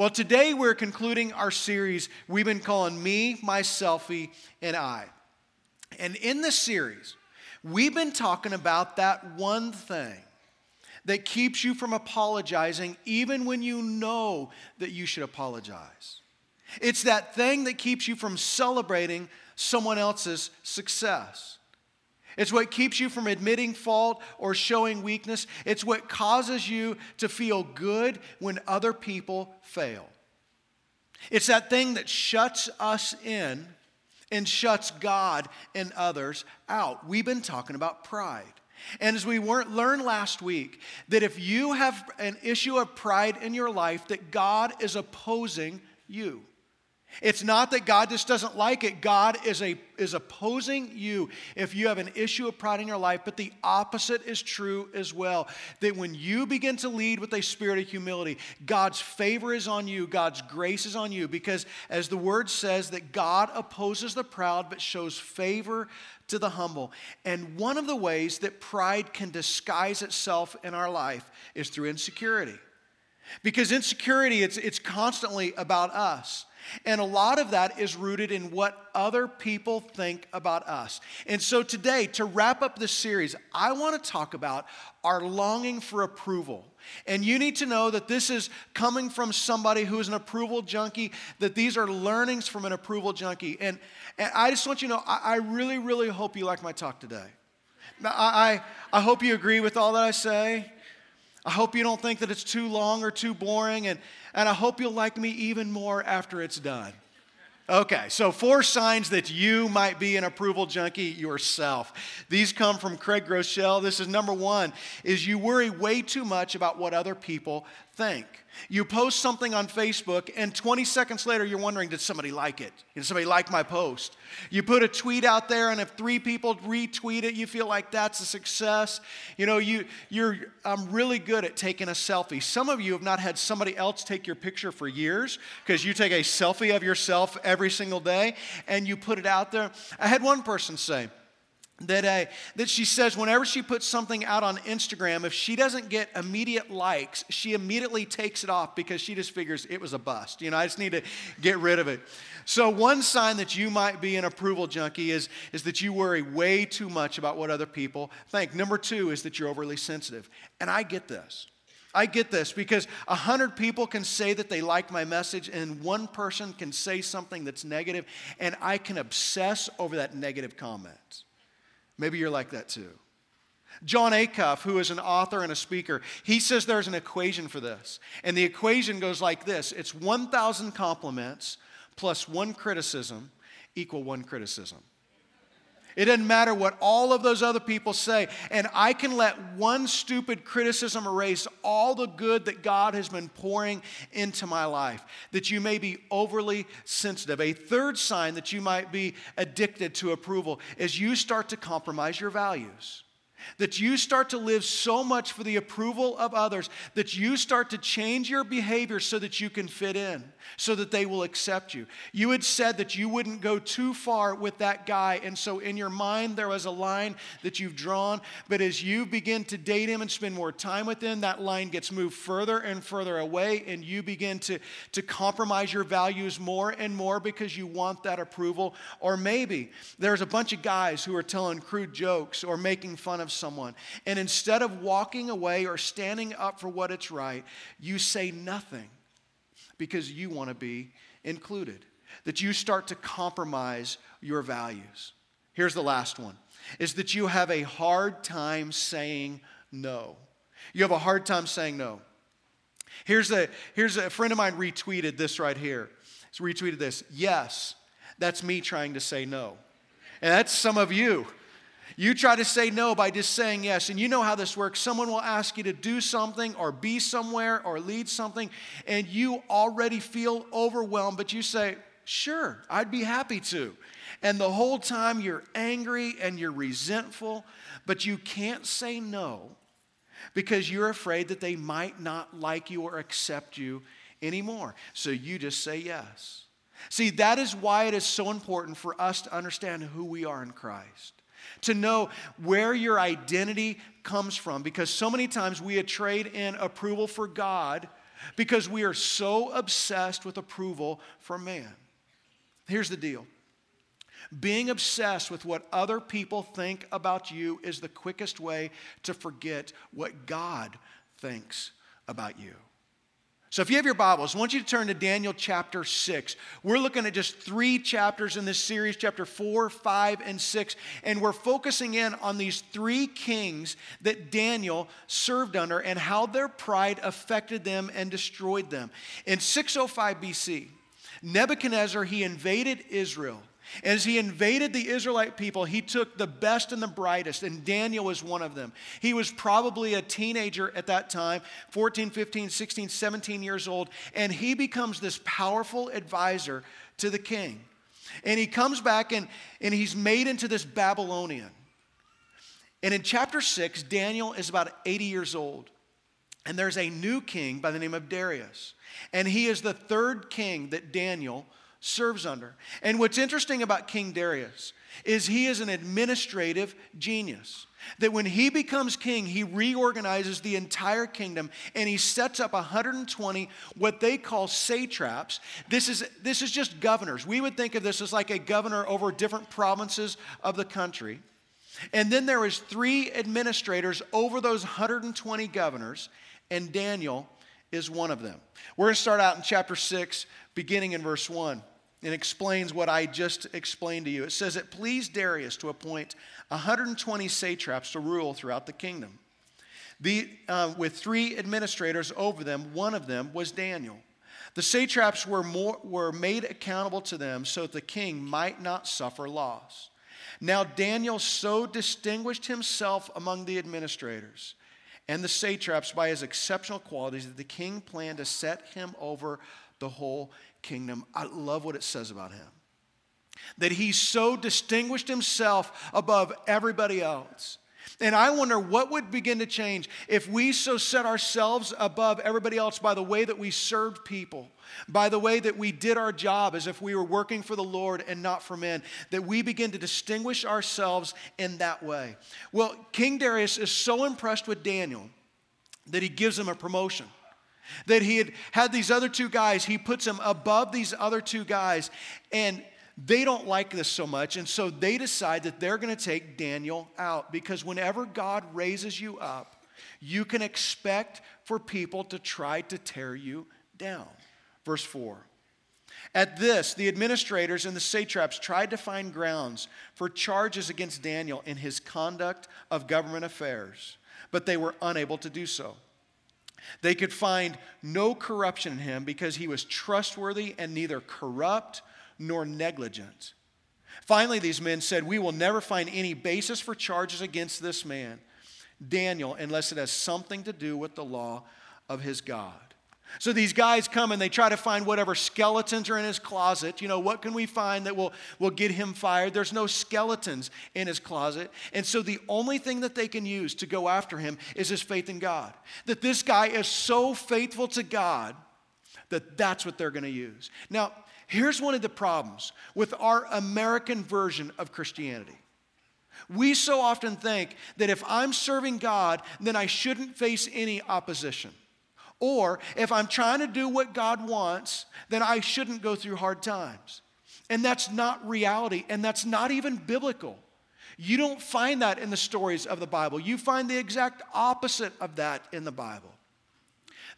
Well, today we're concluding our series we've been calling Me, My Selfie, and I. And in this series, we've been talking about that one thing that keeps you from apologizing even when you know that you should apologize. It's that thing that keeps you from celebrating someone else's success. It's what keeps you from admitting fault or showing weakness. It's what causes you to feel good when other people fail. It's that thing that shuts us in and shuts God and others out. We've been talking about pride. And as we learned last week, that if you have an issue of pride in your life, that God is opposing you. It's not that God just doesn't like it. God is, a, is opposing you if you have an issue of pride in your life, but the opposite is true as well. That when you begin to lead with a spirit of humility, God's favor is on you, God's grace is on you, because as the word says, that God opposes the proud but shows favor to the humble. And one of the ways that pride can disguise itself in our life is through insecurity. Because insecurity, it's, it's constantly about us. And a lot of that is rooted in what other people think about us. And so today, to wrap up this series, I want to talk about our longing for approval. And you need to know that this is coming from somebody who is an approval junkie, that these are learnings from an approval junkie. And, and I just want you to know, I, I really, really hope you like my talk today. I, I, I hope you agree with all that I say. I hope you don't think that it's too long or too boring, and, and I hope you'll like me even more after it's done. Okay, so four signs that you might be an approval junkie yourself. These come from Craig Groeschel. This is number one, is you worry way too much about what other people think. You post something on Facebook, and 20 seconds later, you're wondering, did somebody like it? Did somebody like my post? You put a tweet out there, and if three people retweet it, you feel like that's a success. You know, you, you're, I'm really good at taking a selfie. Some of you have not had somebody else take your picture for years because you take a selfie of yourself every single day and you put it out there. I had one person say, that, uh, that she says whenever she puts something out on Instagram, if she doesn't get immediate likes, she immediately takes it off because she just figures it was a bust. You know, I just need to get rid of it. So, one sign that you might be an approval junkie is, is that you worry way too much about what other people think. Number two is that you're overly sensitive. And I get this. I get this because a hundred people can say that they like my message, and one person can say something that's negative, and I can obsess over that negative comment. Maybe you're like that too. Jon Acuff, who is an author and a speaker, he says there's an equation for this. And the equation goes like this it's 1,000 compliments plus one criticism equal one criticism. It doesn't matter what all of those other people say. And I can let one stupid criticism erase all the good that God has been pouring into my life. That you may be overly sensitive. A third sign that you might be addicted to approval is you start to compromise your values. That you start to live so much for the approval of others that you start to change your behavior so that you can fit in, so that they will accept you. You had said that you wouldn't go too far with that guy, and so in your mind there was a line that you've drawn, but as you begin to date him and spend more time with him, that line gets moved further and further away, and you begin to, to compromise your values more and more because you want that approval. Or maybe there's a bunch of guys who are telling crude jokes or making fun of someone. And instead of walking away or standing up for what it's right, you say nothing because you want to be included. That you start to compromise your values. Here's the last one is that you have a hard time saying no. You have a hard time saying no. Here's a, here's a friend of mine retweeted this right here. He's retweeted this. Yes, that's me trying to say no. And that's some of you. You try to say no by just saying yes. And you know how this works. Someone will ask you to do something or be somewhere or lead something, and you already feel overwhelmed, but you say, Sure, I'd be happy to. And the whole time you're angry and you're resentful, but you can't say no because you're afraid that they might not like you or accept you anymore. So you just say yes. See, that is why it is so important for us to understand who we are in Christ to know where your identity comes from because so many times we trade in approval for God because we are so obsessed with approval from man. Here's the deal being obsessed with what other people think about you is the quickest way to forget what God thinks about you. So, if you have your Bibles, I want you to turn to Daniel chapter 6. We're looking at just three chapters in this series chapter 4, 5, and 6. And we're focusing in on these three kings that Daniel served under and how their pride affected them and destroyed them. In 605 BC, Nebuchadnezzar, he invaded Israel. As he invaded the Israelite people, he took the best and the brightest, and Daniel was one of them. He was probably a teenager at that time 14, 15, 16, 17 years old, and he becomes this powerful advisor to the king. And he comes back and, and he's made into this Babylonian. And in chapter 6, Daniel is about 80 years old. And there's a new king by the name of Darius. And he is the third king that Daniel serves under. And what's interesting about King Darius is he is an administrative genius. That when he becomes king, he reorganizes the entire kingdom and he sets up 120 what they call satraps. This is, this is just governors. We would think of this as like a governor over different provinces of the country. And then there is three administrators over those 120 governors, and Daniel is one of them. We're going to start out in chapter 6, beginning in verse 1 and explains what I just explained to you. It says, It pleased Darius to appoint 120 satraps to rule throughout the kingdom. The, uh, with three administrators over them, one of them was Daniel. The satraps were, more, were made accountable to them so that the king might not suffer loss. Now, Daniel so distinguished himself among the administrators and the satraps by his exceptional qualities that the king planned to set him over the whole kingdom. I love what it says about him. That he so distinguished himself above everybody else. And I wonder what would begin to change if we so set ourselves above everybody else by the way that we served people, by the way that we did our job as if we were working for the Lord and not for men, that we begin to distinguish ourselves in that way. Well, King Darius is so impressed with Daniel that he gives him a promotion. That he had had these other two guys, he puts them above these other two guys, and they don't like this so much. And so they decide that they're going to take Daniel out because whenever God raises you up, you can expect for people to try to tear you down. Verse 4. At this, the administrators and the satraps tried to find grounds for charges against Daniel in his conduct of government affairs, but they were unable to do so. They could find no corruption in him because he was trustworthy and neither corrupt nor negligent. Finally, these men said, We will never find any basis for charges against this man, Daniel, unless it has something to do with the law of his God. So these guys come and they try to find whatever skeletons are in his closet. You know, what can we find that will, will get him fired? There's no skeletons in his closet. And so the only thing that they can use to go after him is his faith in God. That this guy is so faithful to God that that's what they're going to use. Now, here's one of the problems with our American version of Christianity. We so often think that if I'm serving God, then I shouldn't face any opposition. Or if I'm trying to do what God wants, then I shouldn't go through hard times. And that's not reality, and that's not even biblical. You don't find that in the stories of the Bible. You find the exact opposite of that in the Bible.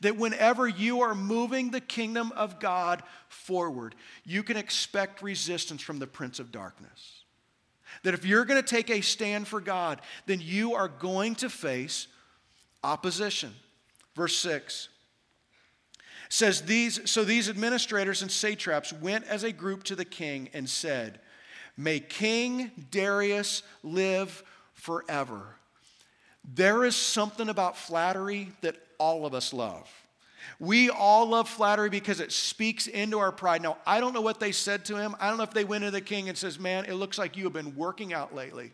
That whenever you are moving the kingdom of God forward, you can expect resistance from the prince of darkness. That if you're going to take a stand for God, then you are going to face opposition. Verse 6 says these so these administrators and satraps went as a group to the king and said may king darius live forever. There is something about flattery that all of us love. We all love flattery because it speaks into our pride now i don't know what they said to him. I don't know if they went to the king and says man it looks like you have been working out lately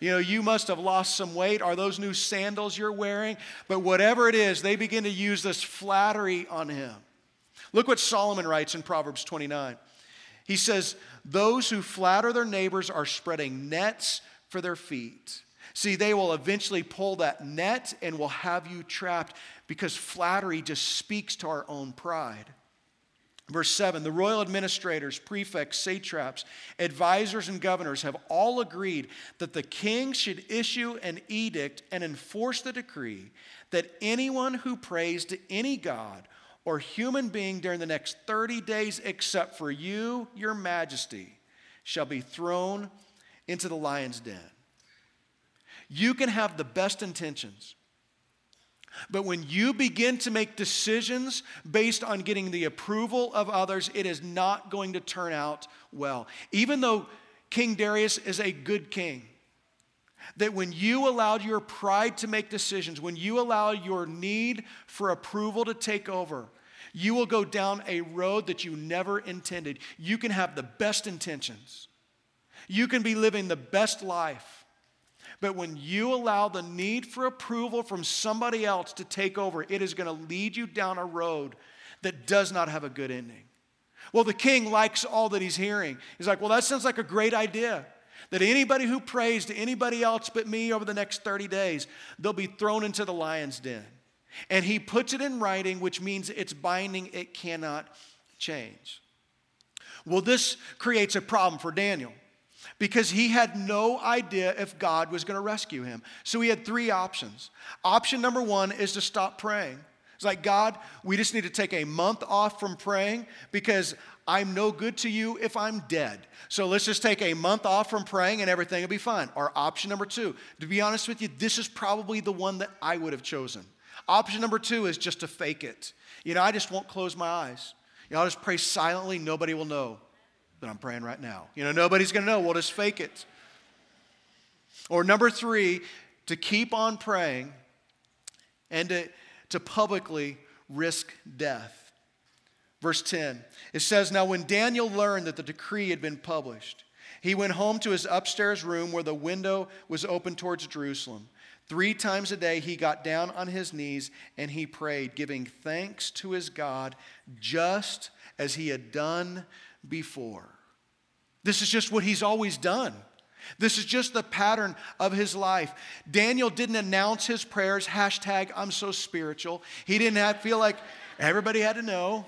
you know, you must have lost some weight. Are those new sandals you're wearing? But whatever it is, they begin to use this flattery on him. Look what Solomon writes in Proverbs 29. He says, Those who flatter their neighbors are spreading nets for their feet. See, they will eventually pull that net and will have you trapped because flattery just speaks to our own pride. Verse 7 The royal administrators, prefects, satraps, advisors, and governors have all agreed that the king should issue an edict and enforce the decree that anyone who prays to any god or human being during the next 30 days, except for you, your majesty, shall be thrown into the lion's den. You can have the best intentions. But when you begin to make decisions based on getting the approval of others, it is not going to turn out well. Even though King Darius is a good king, that when you allowed your pride to make decisions, when you allow your need for approval to take over, you will go down a road that you never intended. You can have the best intentions, you can be living the best life. But when you allow the need for approval from somebody else to take over, it is going to lead you down a road that does not have a good ending. Well, the king likes all that he's hearing. He's like, well, that sounds like a great idea. That anybody who prays to anybody else but me over the next 30 days, they'll be thrown into the lion's den. And he puts it in writing, which means it's binding, it cannot change. Well, this creates a problem for Daniel because he had no idea if God was going to rescue him. So he had three options. Option number one is to stop praying. It's like, God, we just need to take a month off from praying because I'm no good to you if I'm dead. So let's just take a month off from praying and everything will be fine. Or option number two, to be honest with you, this is probably the one that I would have chosen. Option number two is just to fake it. You know, I just won't close my eyes. You know, I'll just pray silently, nobody will know that I'm praying right now. You know, nobody's going to know. We'll just fake it. Or number three, to keep on praying and to, to publicly risk death. Verse 10, it says, Now when Daniel learned that the decree had been published, he went home to his upstairs room where the window was open towards Jerusalem. Three times a day he got down on his knees and he prayed, giving thanks to his God, just as he had done before. This is just what he's always done. This is just the pattern of his life. Daniel didn't announce his prayers, hashtag I'm so spiritual. He didn't have, feel like everybody had to know.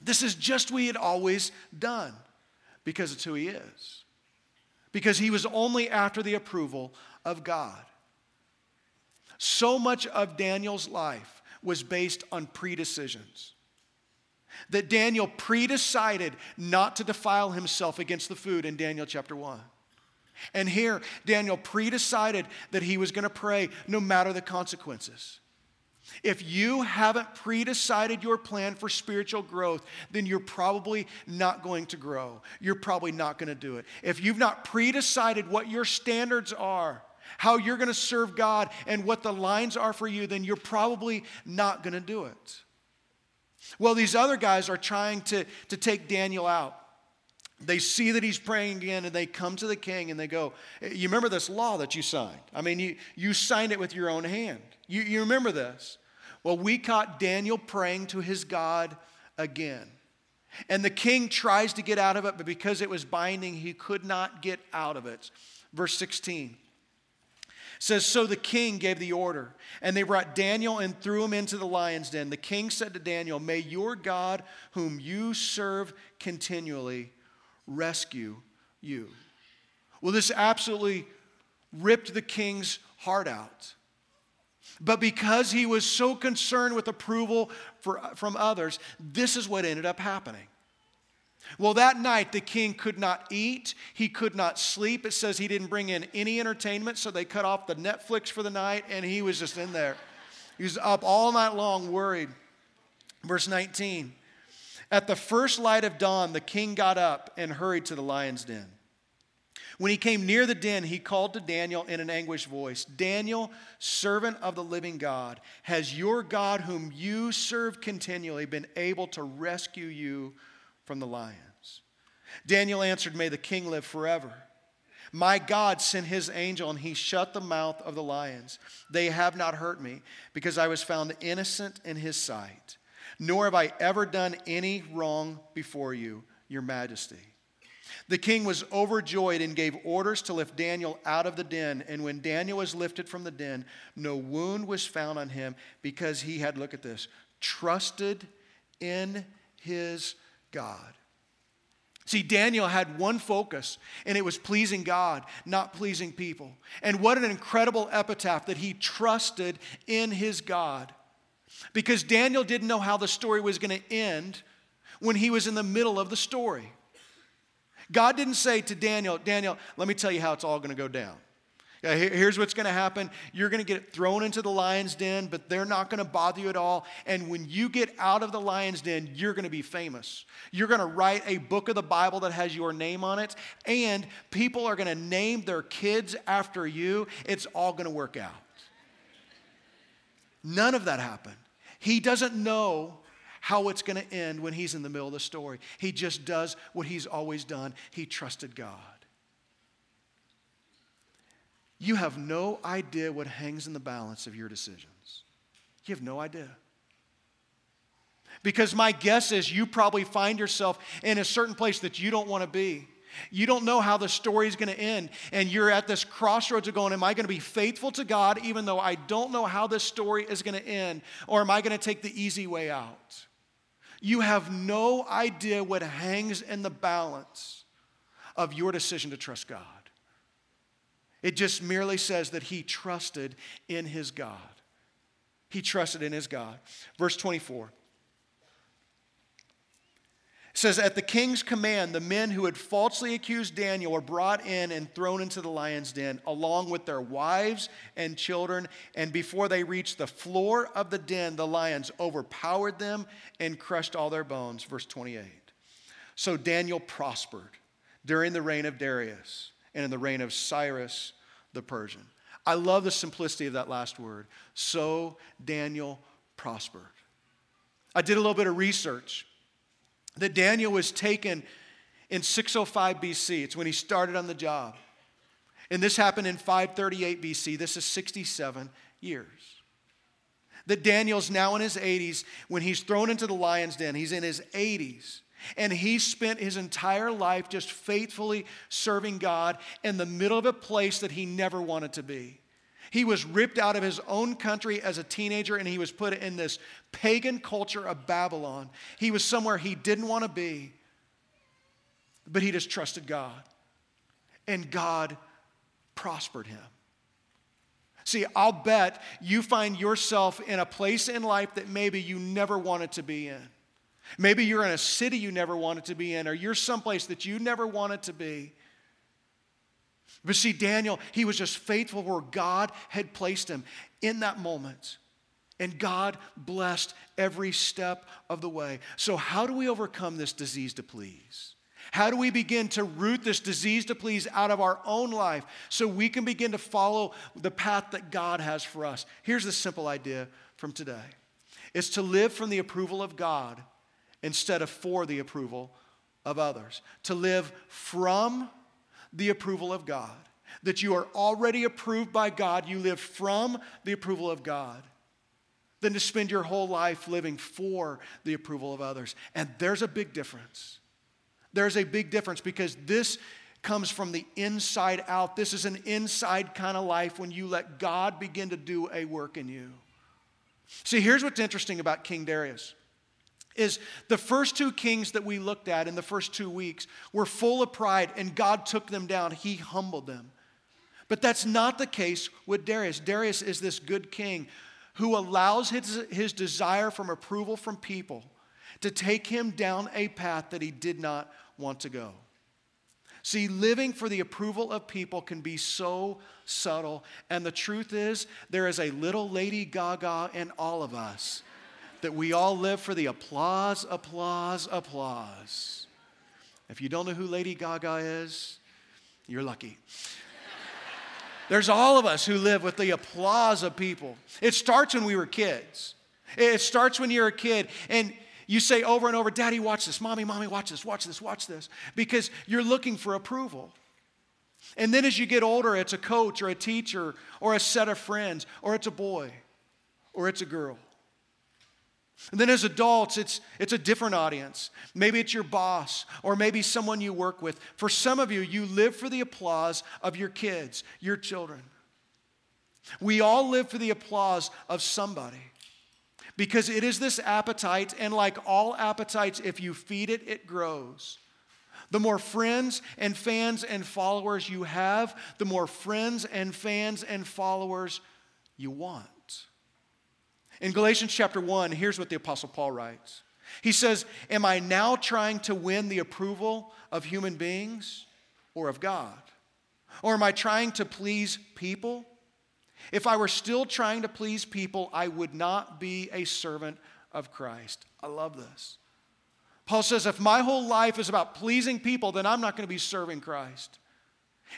This is just what he had always done because it's who he is. Because he was only after the approval of God. So much of Daniel's life was based on predecisions that Daniel predecided not to defile himself against the food in Daniel chapter 1. And here, Daniel predecided that he was going to pray no matter the consequences. If you haven't predecided your plan for spiritual growth, then you're probably not going to grow. You're probably not going to do it. If you've not predecided what your standards are, how you're going to serve God, and what the lines are for you, then you're probably not going to do it. Well, these other guys are trying to, to take Daniel out. They see that he's praying again and they come to the king and they go, You remember this law that you signed? I mean, you, you signed it with your own hand. You, you remember this? Well, we caught Daniel praying to his God again. And the king tries to get out of it, but because it was binding, he could not get out of it. Verse 16 says so the king gave the order and they brought daniel and threw him into the lion's den. The king said to daniel may your god whom you serve continually rescue you. Well this absolutely ripped the king's heart out. But because he was so concerned with approval for, from others this is what ended up happening well, that night the king could not eat, he could not sleep. It says he didn't bring in any entertainment, so they cut off the Netflix for the night, and he was just in there. He was up all night long, worried. Verse 19 At the first light of dawn, the king got up and hurried to the lion's den. When he came near the den, he called to Daniel in an anguished voice Daniel, servant of the living God, has your God, whom you serve continually, been able to rescue you? From the lions. Daniel answered, May the king live forever. My God sent his angel, and he shut the mouth of the lions. They have not hurt me, because I was found innocent in his sight. Nor have I ever done any wrong before you, your majesty. The king was overjoyed and gave orders to lift Daniel out of the den. And when Daniel was lifted from the den, no wound was found on him because he had, look at this, trusted in his God. See, Daniel had one focus, and it was pleasing God, not pleasing people. And what an incredible epitaph that he trusted in his God. Because Daniel didn't know how the story was going to end when he was in the middle of the story. God didn't say to Daniel, Daniel, let me tell you how it's all going to go down. Here's what's going to happen. You're going to get thrown into the lion's den, but they're not going to bother you at all. And when you get out of the lion's den, you're going to be famous. You're going to write a book of the Bible that has your name on it, and people are going to name their kids after you. It's all going to work out. None of that happened. He doesn't know how it's going to end when he's in the middle of the story. He just does what he's always done. He trusted God. You have no idea what hangs in the balance of your decisions. You have no idea. Because my guess is you probably find yourself in a certain place that you don't want to be. You don't know how the story is going to end. And you're at this crossroads of going, Am I going to be faithful to God even though I don't know how this story is going to end? Or am I going to take the easy way out? You have no idea what hangs in the balance of your decision to trust God. It just merely says that he trusted in his God. He trusted in his God. Verse 24 says, At the king's command, the men who had falsely accused Daniel were brought in and thrown into the lion's den, along with their wives and children. And before they reached the floor of the den, the lions overpowered them and crushed all their bones. Verse 28. So Daniel prospered during the reign of Darius and in the reign of Cyrus the Persian. I love the simplicity of that last word. So Daniel prospered. I did a little bit of research that Daniel was taken in 605 BC. It's when he started on the job. And this happened in 538 BC. This is 67 years. That Daniel's now in his 80s when he's thrown into the lion's den. He's in his 80s. And he spent his entire life just faithfully serving God in the middle of a place that he never wanted to be. He was ripped out of his own country as a teenager and he was put in this pagan culture of Babylon. He was somewhere he didn't want to be, but he just trusted God. And God prospered him. See, I'll bet you find yourself in a place in life that maybe you never wanted to be in. Maybe you're in a city you never wanted to be in, or you're someplace that you never wanted to be. But see, Daniel, he was just faithful where God had placed him in that moment. And God blessed every step of the way. So, how do we overcome this disease to please? How do we begin to root this disease to please out of our own life so we can begin to follow the path that God has for us? Here's the simple idea from today it's to live from the approval of God instead of for the approval of others. To live from the approval of God. That you are already approved by God, you live from the approval of God, than to spend your whole life living for the approval of others. And there's a big difference. There's a big difference because this comes from the inside out. This is an inside kind of life when you let God begin to do a work in you. See, here's what's interesting about King Darius is the first two kings that we looked at in the first two weeks were full of pride and God took them down. He humbled them. But that's not the case with Darius. Darius is this good king who allows his, his desire from approval from people to take him down a path that he did not want to go. See, living for the approval of people can be so subtle. And the truth is, there is a little Lady Gaga in all of us that we all live for the applause, applause, applause. If you don't know who Lady Gaga is, you're lucky. There's all of us who live with the applause of people. It starts when we were kids. It starts when you're a kid and you say over and over, Daddy, watch this. Mommy, mommy, watch this, watch this, watch this. Because you're looking for approval. And then as you get older, it's a coach or a teacher or a set of friends or it's a boy or it's a girl. And then as adults, it's, it's a different audience. Maybe it's your boss or maybe someone you work with. For some of you, you live for the applause of your kids, your children. We all live for the applause of somebody because it is this appetite, and like all appetites, if you feed it, it grows. The more friends and fans and followers you have, the more friends and fans and followers you want. In Galatians chapter 1, here's what the Apostle Paul writes He says, Am I now trying to win the approval of human beings or of God? Or am I trying to please people? If I were still trying to please people, I would not be a servant of Christ. I love this. Paul says, if my whole life is about pleasing people, then I'm not going to be serving Christ.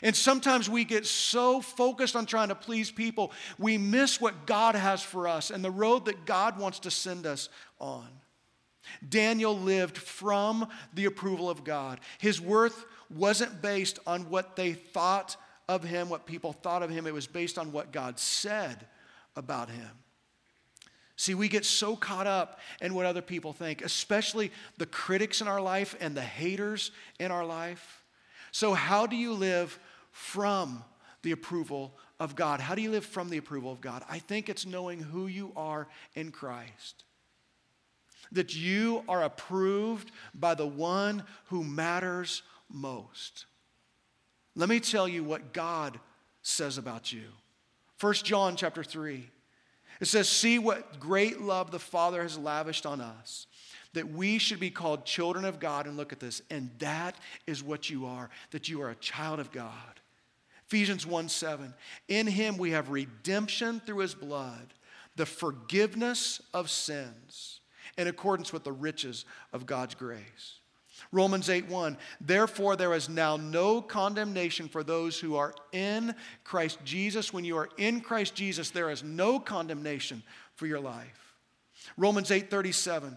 And sometimes we get so focused on trying to please people, we miss what God has for us and the road that God wants to send us on. Daniel lived from the approval of God. His worth wasn't based on what they thought of him, what people thought of him. It was based on what God said about him. See, we get so caught up in what other people think, especially the critics in our life and the haters in our life. So, how do you live from the approval of God? How do you live from the approval of God? I think it's knowing who you are in Christ. That you are approved by the one who matters most. Let me tell you what God says about you. 1 John chapter 3. It says, See what great love the Father has lavished on us, that we should be called children of God. And look at this, and that is what you are, that you are a child of God. Ephesians 1 7. In him we have redemption through his blood, the forgiveness of sins, in accordance with the riches of God's grace. Romans 8 1. Therefore, there is now no condemnation for those who are in Christ Jesus. When you are in Christ Jesus, there is no condemnation for your life. Romans 8 37.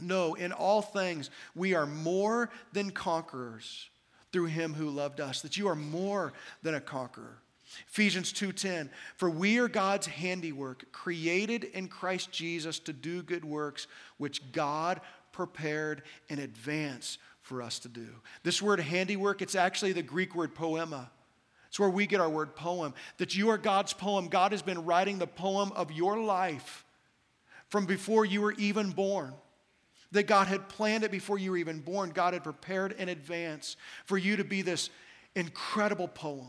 No, in all things, we are more than conquerors through him who loved us, that you are more than a conqueror. Ephesians 2:10 For we are God's handiwork created in Christ Jesus to do good works which God prepared in advance for us to do. This word handiwork, it's actually the Greek word poema. It's where we get our word poem. That you are God's poem. God has been writing the poem of your life from before you were even born. That God had planned it before you were even born. God had prepared in advance for you to be this incredible poem.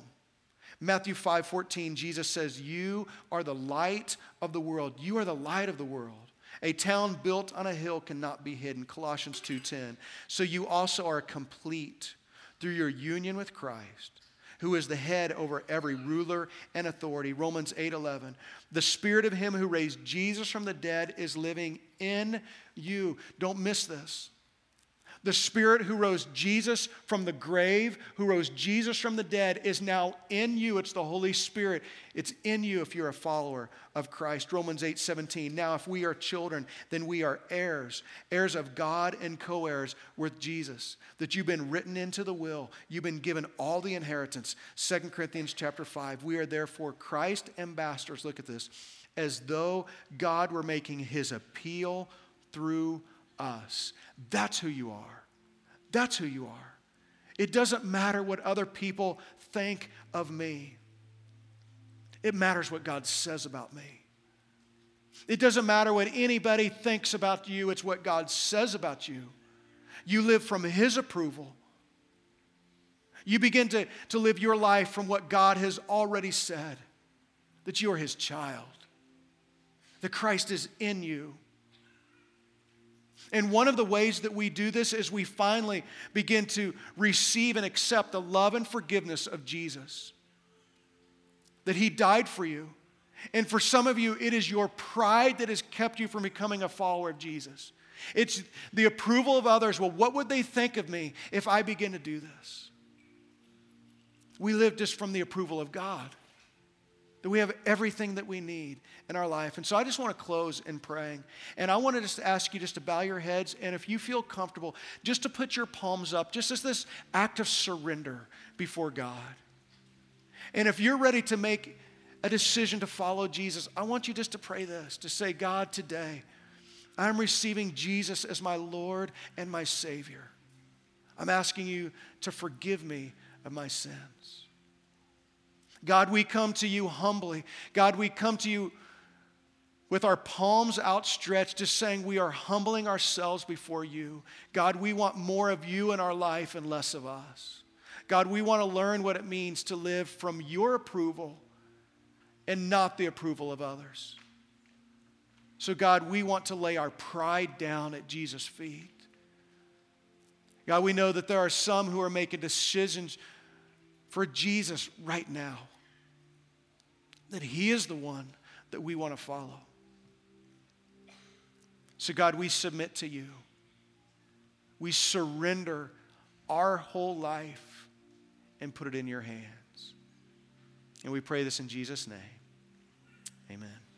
Matthew 5 14, Jesus says, You are the light of the world. You are the light of the world. A town built on a hill cannot be hidden. Colossians 2:10. So you also are complete through your union with Christ, who is the head over every ruler and authority. Romans 8:11. The spirit of him who raised Jesus from the dead is living in you. Don't miss this. The Spirit who rose Jesus from the grave, who rose Jesus from the dead, is now in you. It's the Holy Spirit. It's in you if you're a follower of Christ. Romans 8 17. Now, if we are children, then we are heirs, heirs of God and co heirs with Jesus. That you've been written into the will, you've been given all the inheritance. 2 Corinthians chapter 5. We are therefore Christ ambassadors. Look at this. As though God were making his appeal through us. That's who you are. That's who you are. It doesn't matter what other people think of me, it matters what God says about me. It doesn't matter what anybody thinks about you, it's what God says about you. You live from His approval. You begin to, to live your life from what God has already said that you are His child, that Christ is in you. And one of the ways that we do this is we finally begin to receive and accept the love and forgiveness of Jesus. That He died for you. And for some of you, it is your pride that has kept you from becoming a follower of Jesus. It's the approval of others. Well, what would they think of me if I begin to do this? We live just from the approval of God that we have everything that we need in our life. And so I just want to close in praying. And I want to just ask you just to bow your heads and if you feel comfortable, just to put your palms up, just as this act of surrender before God. And if you're ready to make a decision to follow Jesus, I want you just to pray this to say, God, today, I'm receiving Jesus as my Lord and my Savior. I'm asking you to forgive me of my sins. God, we come to you humbly. God, we come to you with our palms outstretched, just saying we are humbling ourselves before you. God, we want more of you in our life and less of us. God, we want to learn what it means to live from your approval and not the approval of others. So, God, we want to lay our pride down at Jesus' feet. God, we know that there are some who are making decisions for Jesus right now, that He is the one that we want to follow. So, God, we submit to you. We surrender our whole life and put it in your hands. And we pray this in Jesus' name. Amen.